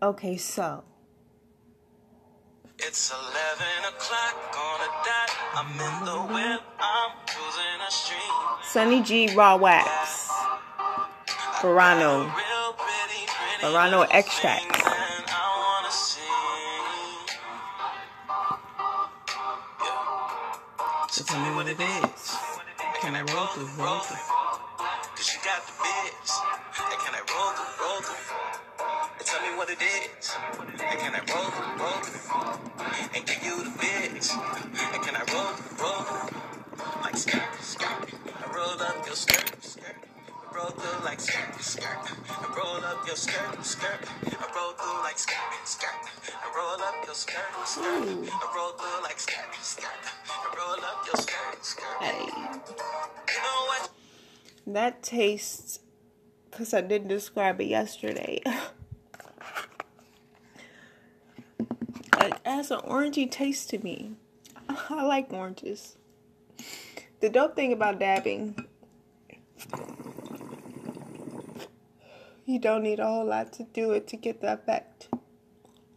Okay, so. It's 11 o'clock on a dot. I'm in the whip. I'm cruising a street. Sunny G Raw Wax. Verano. Real pretty, pretty Verano extract. thing that I wanna see. Yeah. So tell me what it is. Can I roll through, roll through? Cause you got the biz. And can I roll through, roll through? Tell me what it is. And can I roll roll? And give you the biz. And can I roll roll? Like skirt, skirt. I roll up your skirt, skirt. I roll through like skirt, skirt. I roll up your skirt, skirt. I roll through like skirt, skirt. I roll up your skirt, skirt. I roll through like skirt, skirt. I roll up your skirt, skirt. Hey. You know what? That tastes, because I didn't describe it yesterday. has an orangey taste to me. I like oranges. The dope thing about dabbing, you don't need a whole lot to do it to get the effect.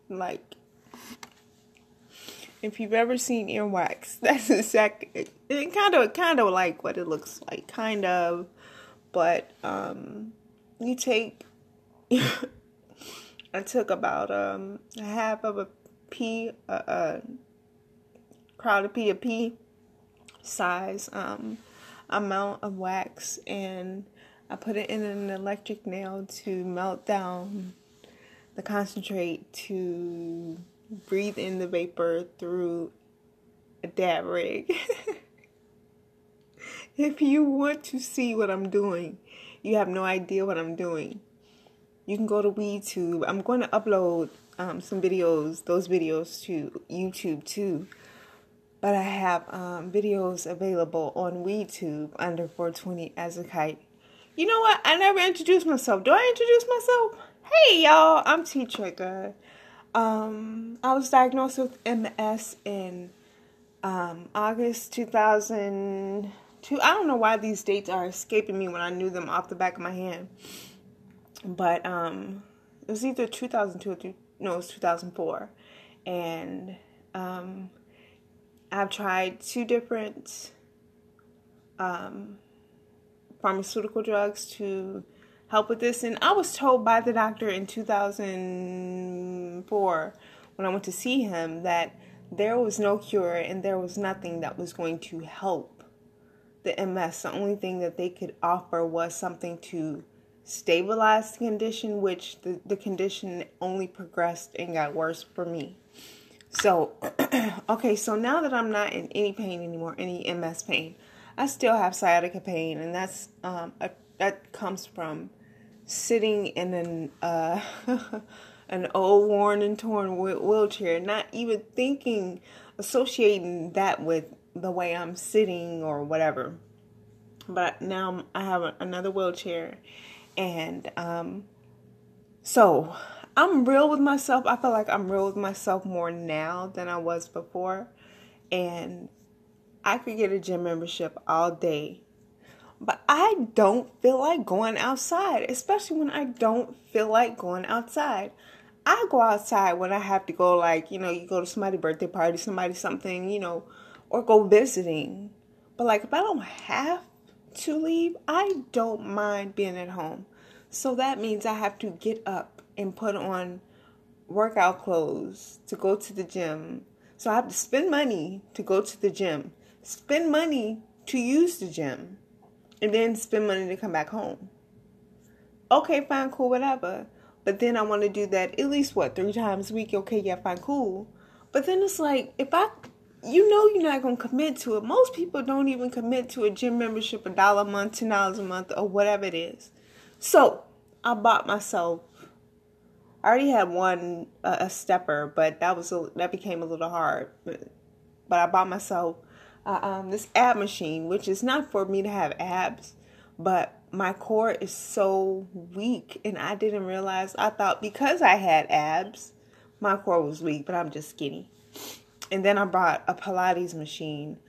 Like, if you've ever seen earwax, that's exactly it. Kind of, kind of like what it looks like, kind of. But um, you take. I took about um half of a pea, uh, uh pea, a pea size um amount of wax, and I put it in an electric nail to melt down the concentrate to breathe in the vapor through a dab rig. if you want to see what I'm doing, you have no idea what I'm doing. You can go to WeedTube. I'm going to upload um, some videos, those videos to YouTube too. But I have um, videos available on WeedTube under 420 as a kite. You know what? I never introduced myself. Do I introduce myself? Hey y'all, I'm T Trigger. Um, I was diagnosed with MS in um, August 2002. I don't know why these dates are escaping me when I knew them off the back of my hand. But um, it was either 2002 or no, it was 2004. And um, I've tried two different um, pharmaceutical drugs to help with this. And I was told by the doctor in 2004 when I went to see him that there was no cure and there was nothing that was going to help the MS. The only thing that they could offer was something to stabilize the condition, which the, the condition only progressed and got worse for me. So, okay, so now that I'm not in any pain anymore, any MS pain, I still have sciatica pain, and that's um, a, that comes from sitting in an uh, an old, worn, and torn wheelchair, not even thinking, associating that with the way I'm sitting or whatever. But now I have another wheelchair, and um, so I'm real with myself. I feel like I'm real with myself more now than I was before, and I could get a gym membership all day but I don't feel like going outside, especially when I don't feel like going outside. I go outside when I have to go, like, you know, you go to somebody's birthday party, somebody something, you know, or go visiting. But, like, if I don't have to leave, I don't mind being at home. So that means I have to get up and put on workout clothes to go to the gym. So I have to spend money to go to the gym, spend money to use the gym and then spend money to come back home. Okay, fine, cool, whatever. But then I want to do that at least what three times a week. Okay, yeah, fine, cool. But then it's like if I, you know, you're not gonna commit to it. Most people don't even commit to a gym membership, a dollar a month, ten dollars a month, or whatever it is. So I bought myself. I already had one uh, a stepper, but that was a, that became a little hard. But, but I bought myself uh, um, this ab machine, which is not for me to have abs, but my core is so weak, and I didn't realize. I thought because I had abs, my core was weak, but I'm just skinny. And then I bought a Pilates machine.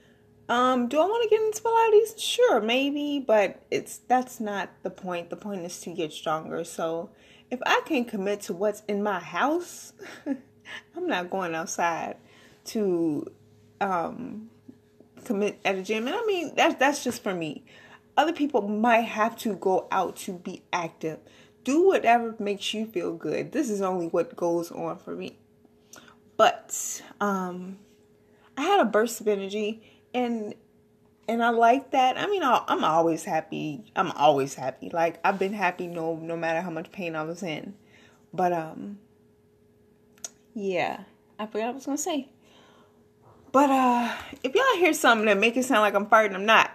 Um, do I want to get into Pilates? Sure, maybe, but it's that's not the point. The point is to get stronger. So if I can commit to what's in my house, I'm not going outside to um, commit at a gym. And I mean, that's that's just for me. Other people might have to go out to be active. Do whatever makes you feel good. This is only what goes on for me. But um, I had a burst of energy, and and I like that. I mean, I'm always happy. I'm always happy. Like I've been happy no no matter how much pain I was in. But um, yeah, I forgot what I was gonna say. But uh, if y'all hear something that make it sound like I'm farting, I'm not.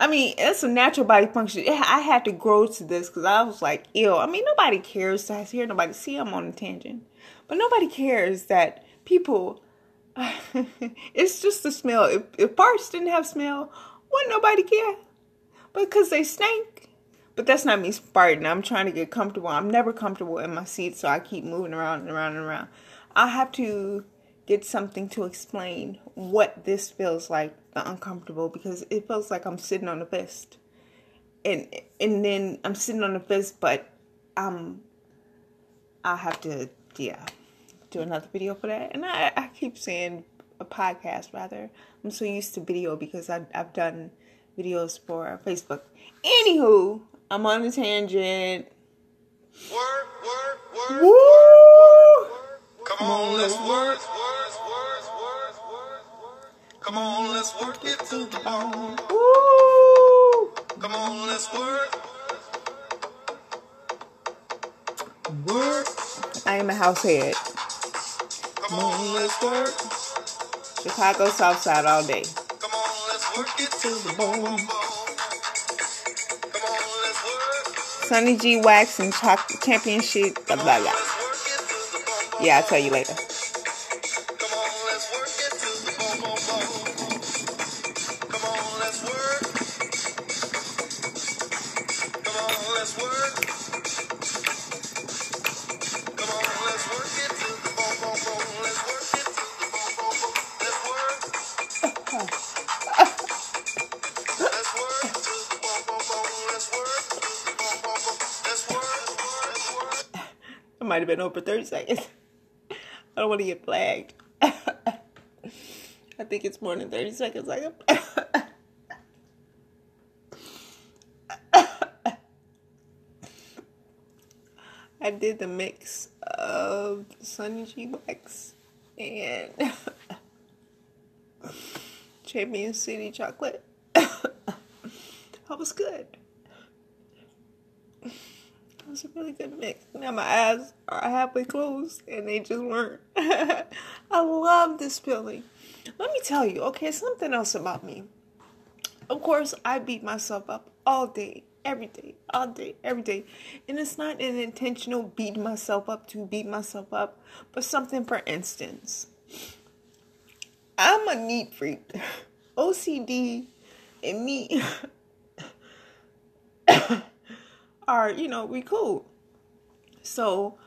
I mean, it's a natural body function. I had to grow to this because I was like, ew. I mean, nobody cares to hear nobody. See, I'm on a tangent, but nobody cares that people. it's just the smell. If, if farts didn't have smell, wouldn't nobody care? Because they stink. But that's not me farting. I'm trying to get comfortable. I'm never comfortable in my seat, so I keep moving around and around and around. I have to get something to explain what this feels like, the uncomfortable, because it feels like I'm sitting on a fist. And and then I'm sitting on a fist, but um I have to yeah do another video for that. And I, I keep saying a podcast rather. I'm so used to video because I I've done videos for Facebook. Anywho, I'm on a tangent. Work, work, work, Woo! Come on, let's work. Come on, let's work it to the bone. Woo! Come on, let's work. Work. I am a house head. Come on, let's work. Chicago South Side all day. Come on, let's work it to the bone. Come on, let's work. Sonny G Wax and Championship, blah blah blah. Yeah, I'll tell you later. Might have been over 30 seconds. I don't want to get flagged. I think it's more than 30 seconds. Like I did the mix of Sonny G Wax and Champion City chocolate. that was good was a really good mix. Now my eyes are halfway closed and they just weren't. I love this feeling. Let me tell you, okay, something else about me. Of course, I beat myself up all day, every day, all day, every day. And it's not an intentional beat myself up to beat myself up, but something for instance. I'm a neat freak. OCD and me are, you know, we cool. So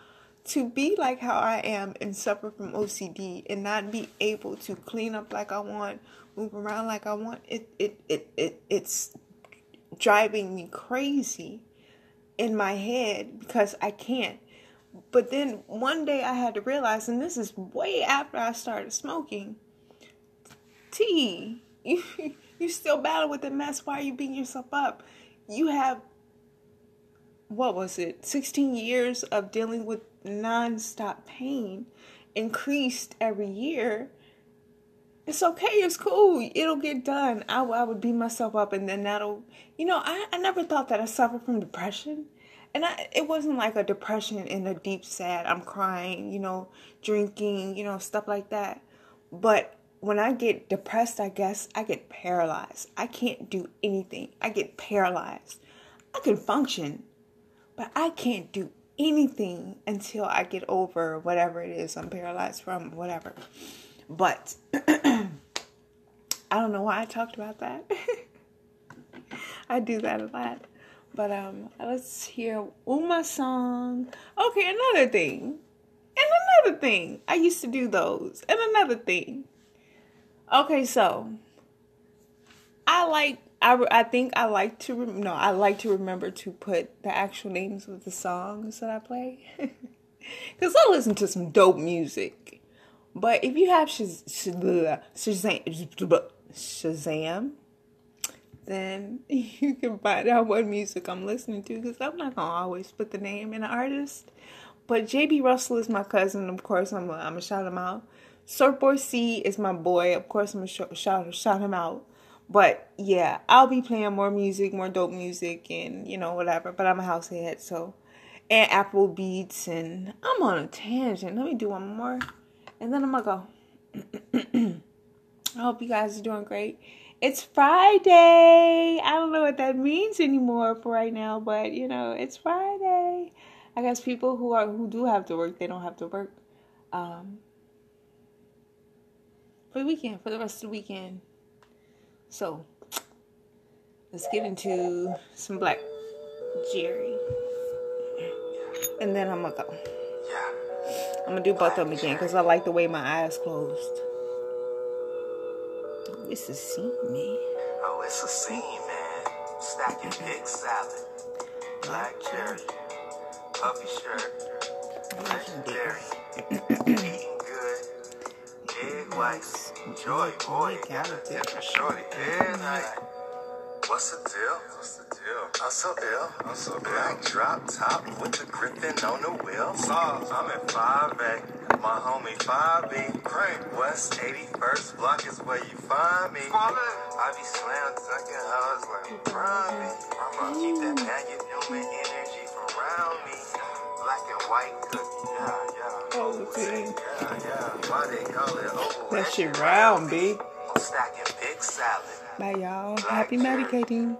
to be like how I am and suffer from OCD and not be able to clean up like I want, move around like I want, it it it, it it's driving me crazy in my head because I can't. But then one day I had to realize, and this is way after I started smoking, T, you, you still battle with the mess. Why are you beating yourself up? You have what was it, 16 years of dealing with nonstop pain increased every year. It's okay, it's cool, it'll get done. I, I would beat myself up and then that'll, you know, I, I never thought that I suffered from depression. And I, it wasn't like a depression in a deep sad, I'm crying, you know, drinking, you know, stuff like that. But when I get depressed, I guess I get paralyzed. I can't do anything. I get paralyzed. I can function, but I can't do anything until I get over whatever it is I'm paralyzed from, whatever. But I don't know why I talked about that. I do that a lot. But um let's hear Uma song. Okay, another thing. And another thing. I used to do those. And another thing. Okay, so I like I, I think I like to rem- no I like to remember to put the actual names of the songs that I play because I listen to some dope music. But if you have Shaz- Shazam, Shazam, then you can find out what music I'm listening to because I'm not gonna always put the name in the artist. But JB Russell is my cousin, of course. I'm gonna I'm shout him out. Surfboard C is my boy, of course. I'm gonna shout shout, shout him out. But yeah, I'll be playing more music, more dope music, and you know whatever. But I'm a house head, so and Apple Beats, and I'm on a tangent. Let me do one more, and then I'm gonna go. I hope you guys are doing great. It's Friday. I don't know what that means anymore for right now, but you know, it's Friday. I guess people who are who do have to work, they don't have to work. Um, for the weekend, for the rest of the weekend. So let's get into some Black Jerry. And then I'm gonna go. I'm gonna do both of them again because I like the way my eyes closed. This is see me. Oh, it's a scene, man. Stacking mm-hmm. big salad. Black cherry. Puffy shirt. Legendary. Eating good. Egg whites. Joy boy. Got a different shorty. Every night. What's the deal? What's the deal? I'm so ill. I'm so black drop top with the griffin on the wheel. Sauce. I'm at 5A. My homie 5B. Crank. West 81st block is where you find me. I be slam dunking hoes like prime me. I'ma keep that Daniel Newman energy from around me. Black and white cookie. Yeah, yeah. Okay. Yeah, yeah. Call it oval? That shit round, B. I'm stacking big salad. Bye, y'all. Happy medicating.